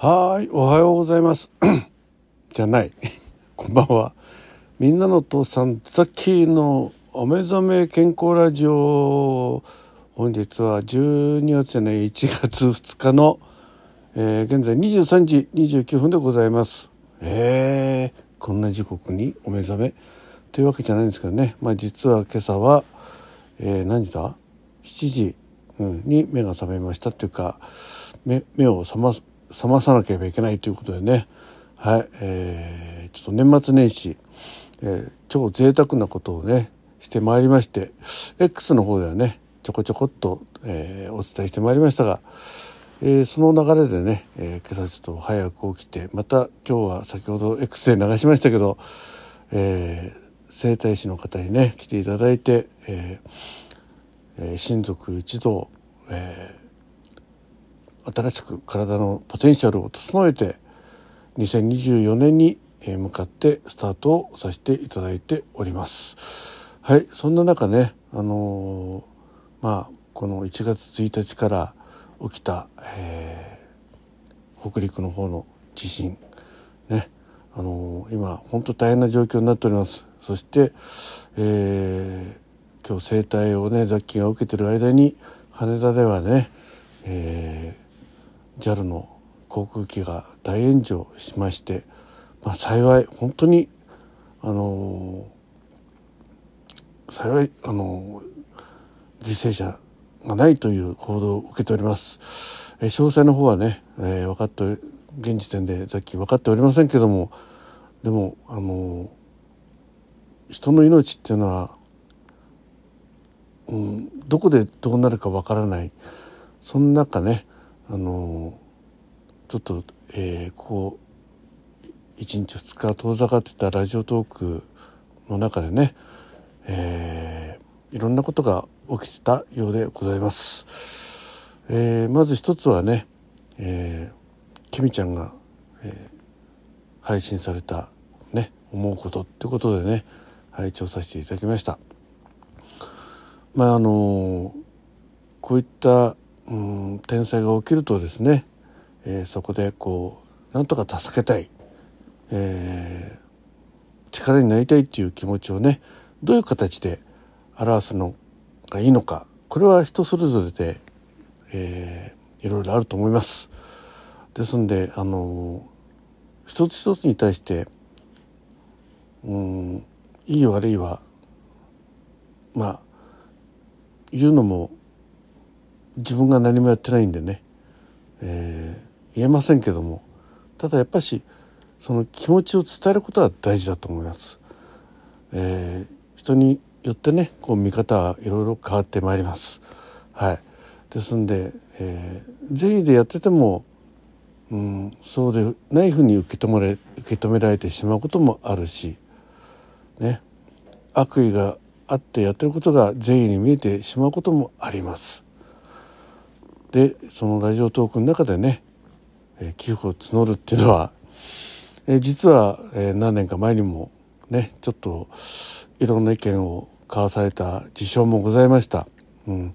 はい、おはようございます。じゃない。こんばんは。みんなの父さん、ザッキーのお目覚め健康ラジオ。本日は12月じゃない、1月2日の、えー現在23時29分でございます。えー、こんな時刻にお目覚め？というわけじゃないんですけどね。まあ実は今朝は、えー何時だ ?7 時、に目が覚めましたっていうか、目目を覚ます覚まさなければいけないということでね。はい、えーちょっと年末年始、えー超贅沢なことをねしてまいりまして X の方ではねちょこちょこっと、えーお伝えしてまいりましたが、えーその流れでね、えー今朝ちょっと早く起きてまた今日は先ほど X で流しましたけど、えー整体師の方にね来ていただいて、えーえー親族一同、えー新しく体のポテンシャルを整えて2024年にえ向かってスタートをさせていただいております。はい、そんな中ね、あのーまあこの1月1日から起きた、えー北陸の方の地震ね、あのー今本当大変な状況になっております。そして、えー今日整体をね雑菌が受けてる間に羽田ではね、えー JAL の航空機が大炎上しまして、まあ、幸い本当にあの幸いあの犠牲者がないという報道を受けております。え詳細の方はね、えー分かって現時点でさっき分かっておりませんけどもでもあの人の命っていうのは、うん、どこでどうなるか分からないその中ねあのちょっと、えーこう1日2日遠ざかってたラジオトークの中でね、えーいろんなことが起きてたようでございます。えーまず一つはね、えー、きみちゃんが、えー配信されたね思うことってことでね拝聴させていただきました。まああのこういった、うん、天災が起きるとですね、えーそこでこうなんとか助けたい、えー力になりたいっていう気持ちをねどういう形で表すのがいいのかこれは人それぞれで、えーいろいろあると思います。ですんであの一つ一つに対してうんいい悪いはまあ言うのも自分が何もやってないんでね、えー言えませんけどもただやっぱしその気持ちを伝えることは大事だと思います。えー人によってねこう見方はいろいろ変わってまいります。はい、ですんで、えー善意でやってても、うん、そうでないふうに受け止めれ受け止められてしまうこともあるし、ね、悪意があってやってることが善意に見えてしまうこともあります。でそのラジオトークの中でね、えー寄付を募るっていうのは、えー実は、えー何年か前にもねちょっといろんな意見を交わされた事象もございました。うん、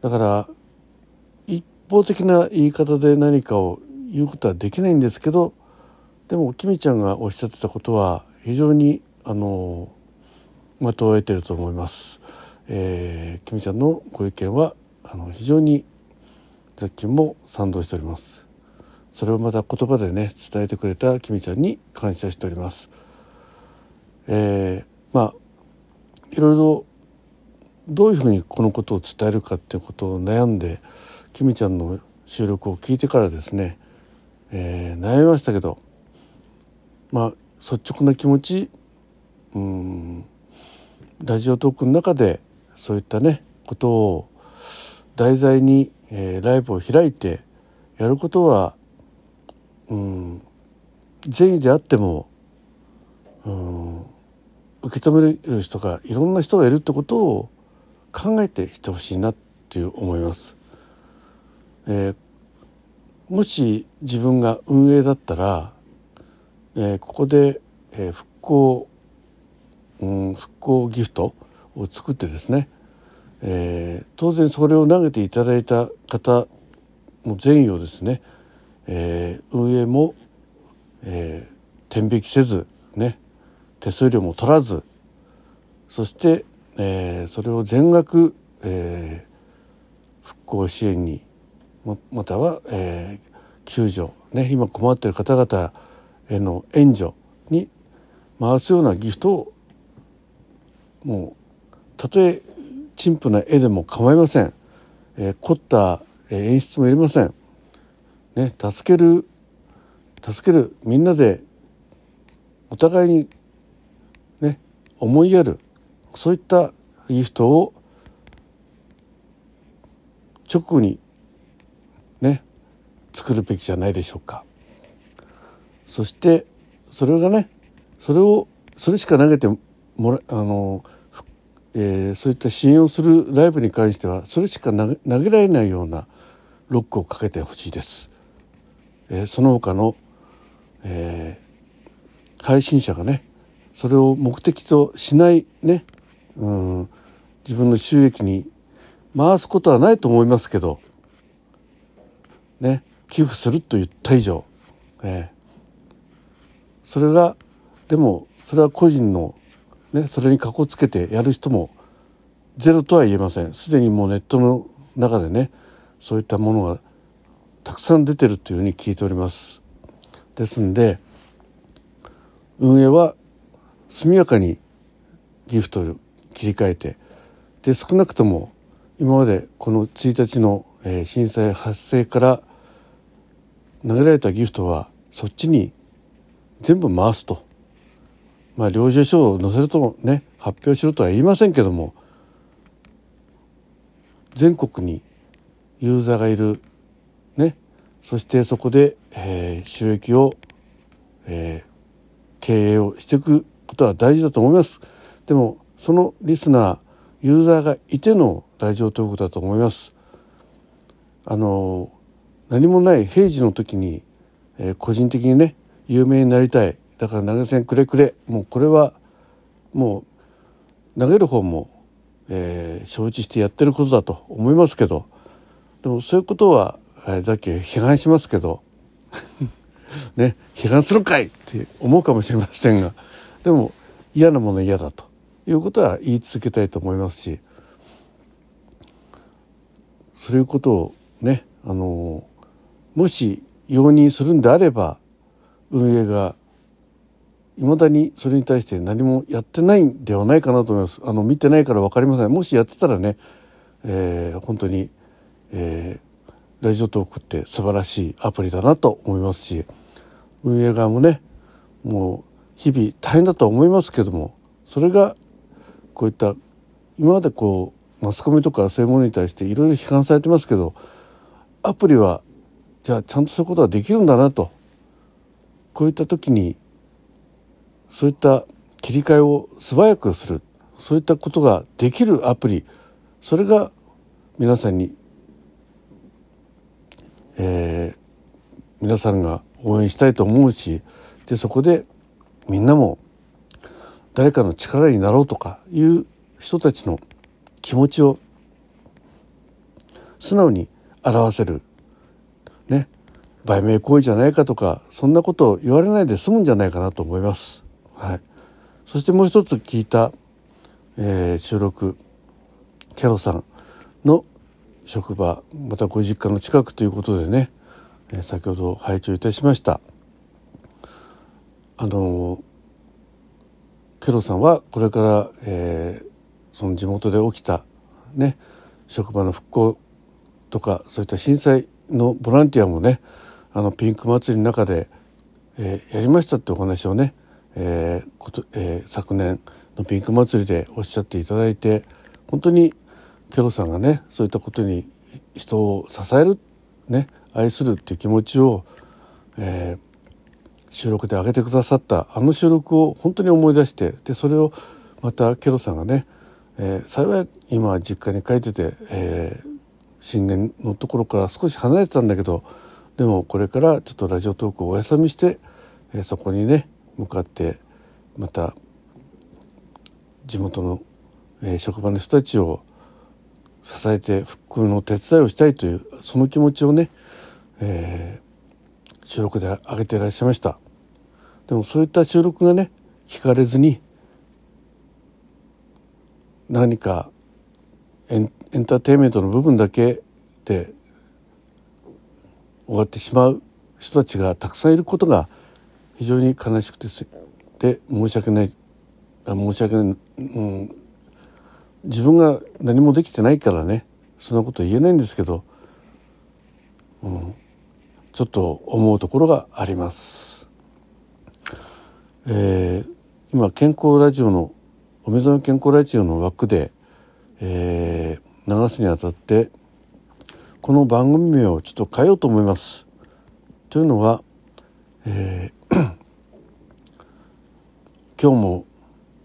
だから一方的な言い方で何かを言うことはできないんですけどでもきみちゃんがおっしゃってたことは非常にあの的を得てると思います。えー、きみちゃんのご意見はあの非常に雑菌も賛同しております。それをまた言葉でね伝えてくれたきみちゃんに感謝しております。えーまあいろいろどういうふうにこのことを伝えるかっていうことを悩んできみちゃんの収録を聞いてからですね、えー悩みましたけどまあ率直な気持ちうんラジオトークの中でそういったねことを題材に、えーライブを開いてやることはうん善意であってもうん受け止める人がいろんな人がいるってことを考えてしてほしいなっていう思います。えーもし自分が運営だったら、えーここで、えー復興、うん、復興ギフトを作ってですね、えー当然それを投げていただいた方の善意をですね、えー、運営も、えー、天引きせずね手数料も取らずそして、えー、それを全額、えー、復興支援にまたは、えー、救助、ね、今困っている方々への援助に回すようなギフトをもうたとえ陳腐な絵でも構いません、えー、凝った演出もいりません、ね、助ける助けるみんなでお互いにね思いやるそういったギフトを直後にね作るべきじゃないでしょうか。そしてそれがねそれをそれしか投げてもらあの、えー、そういった支援をするライブに関してはそれしか投げ投げられないようなロックをかけてほしいです。えー、その他の、えー、配信者がねそれを目的としないねうん自分の収益に回すことはないと思いますけどね寄付すると言った以上、えー、それがでもそれは個人の、ね、それにかこつけてやる人もゼロとは言えません。すでにもうネットの中でねそういったものがたくさん出てるというふうに聞いております。ですんで運営は速やかにギフトを切り替えてで少なくとも今までこの1日の、震災発生から投げられたギフトはそっちに全部回すと。まあ領収書を載せるとね発表しろとは言いませんけども全国にユーザーがいるねそしてそこで、えー、収益を、えー、経営をしていくことは大事だと思います。でもそのリスナーユーザーがいてのラジオトークだと思います。あの何もない平時の時に、えー、個人的にね有名になりたいだから投げ銭くれくれ。もうこれはもう投げる方も、えー、承知してやってることだと思いますけど。でもそういうことは、えー、さっき批判しますけど。ね批判するかいって思うかもしれませんが。でも嫌なもの嫌だと。いうことは言い続けたいと思いますし。そういうことをねあのもし容認するんであれば運営がいまだにそれに対して何もやってないんではないかなと思います。あの見てないから分かりません。もしやってたらね、えー、本当に、えー、ラジオトークって素晴らしいアプリだなと思いますし運営側もねもう日々大変だと思いますけどもそれがこういった今までこうマスコミとかそういうものに対していろいろ批判されてますけどアプリはじゃあちゃんとそういうことができるんだなとこういった時にそういった切り替えを素早くするそういったことができるアプリそれが皆さんに、えー、皆さんが応援したいと思うしでそこでみんなも誰かの力になろうとかいう人たちの気持ちを素直に表せるね売名行為じゃないかとかそんなことを言われないで済むんじゃないかなと思います。はい、そしてもう一つ聞いた、えー、収録キャロさんの職場またご実家の近くということでね、えー、先ほど拝聴いたしました。あのケロさんはこれから、えー、その地元で起きたね職場の復興とかそういった震災のボランティアもねあのピンク祭りの中で、えー、やりましたってお話をね、えーことえー、昨年のピンク祭りでおっしゃっていただいて本当にケロさんがねそういったことに人を支える、ね、愛するっていう気持ちを、えー、収録で上げてくださったあの収録を本当に思い出してでそれをまたケロさんがね、えー、幸い今実家に帰ってて、えー、震源のところから少し離れてたんだけどでもこれからちょっとラジオトークをお休みして、えー、そこにね向かってまた地元の、えー、職場の人たちを支えて復興の手伝いをしたいというその気持ちをね、え収録で上げていらっしゃいました。でもそういった収録がね聞かれずに何かエンエンターテインメントの部分だけで終わってしまう人たちがたくさんいることが非常に悲しくてで申し訳ない。申し訳ない、うん、自分が何もできてないからね。そんなこと言えないんですけど、うん、ちょっと思うところがあります。えー、今健康ラジオのお目覚め健康ラジオの枠で、えー、流すにあたってこの番組名をちょっと変えようと思います。というのは、えー、今日も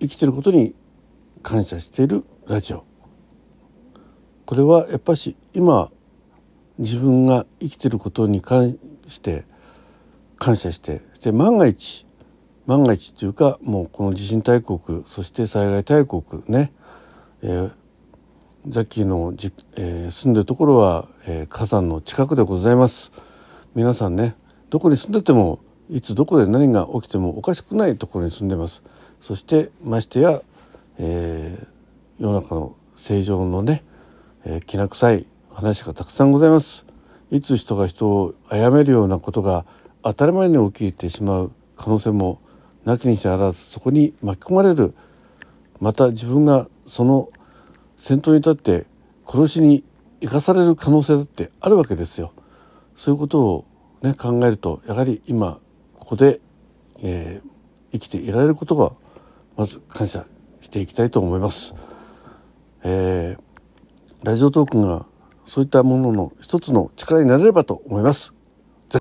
生きてることに感謝しているラジオ。これはやっぱし今自分が生きてることに関して感謝してで万が一万が一っていうかもうこの地震大国そして災害大国ね、えー、ザッキーのじ、えー、住んでるところは、えー、火山の近くでございます。皆さんねどこに住んでてもいつどこで何が起きてもおかしくないところに住んでます。そしてましてや、えー、世の中の正常のね、えー、きな臭い話がたくさんございます。いつ人が人を殺めるようなことが当たり前に起きてしまう可能性もなきにしあらずそこに巻き込まれる。また自分がその先頭に立って殺しに生かされる可能性だってあるわけですよ。そういうことを、ね、考えるとやはり今ここで、えー、生きていられることがまず感謝していきたいと思います。えー、ラジオトークがそういったものの一つの力になれればと思います。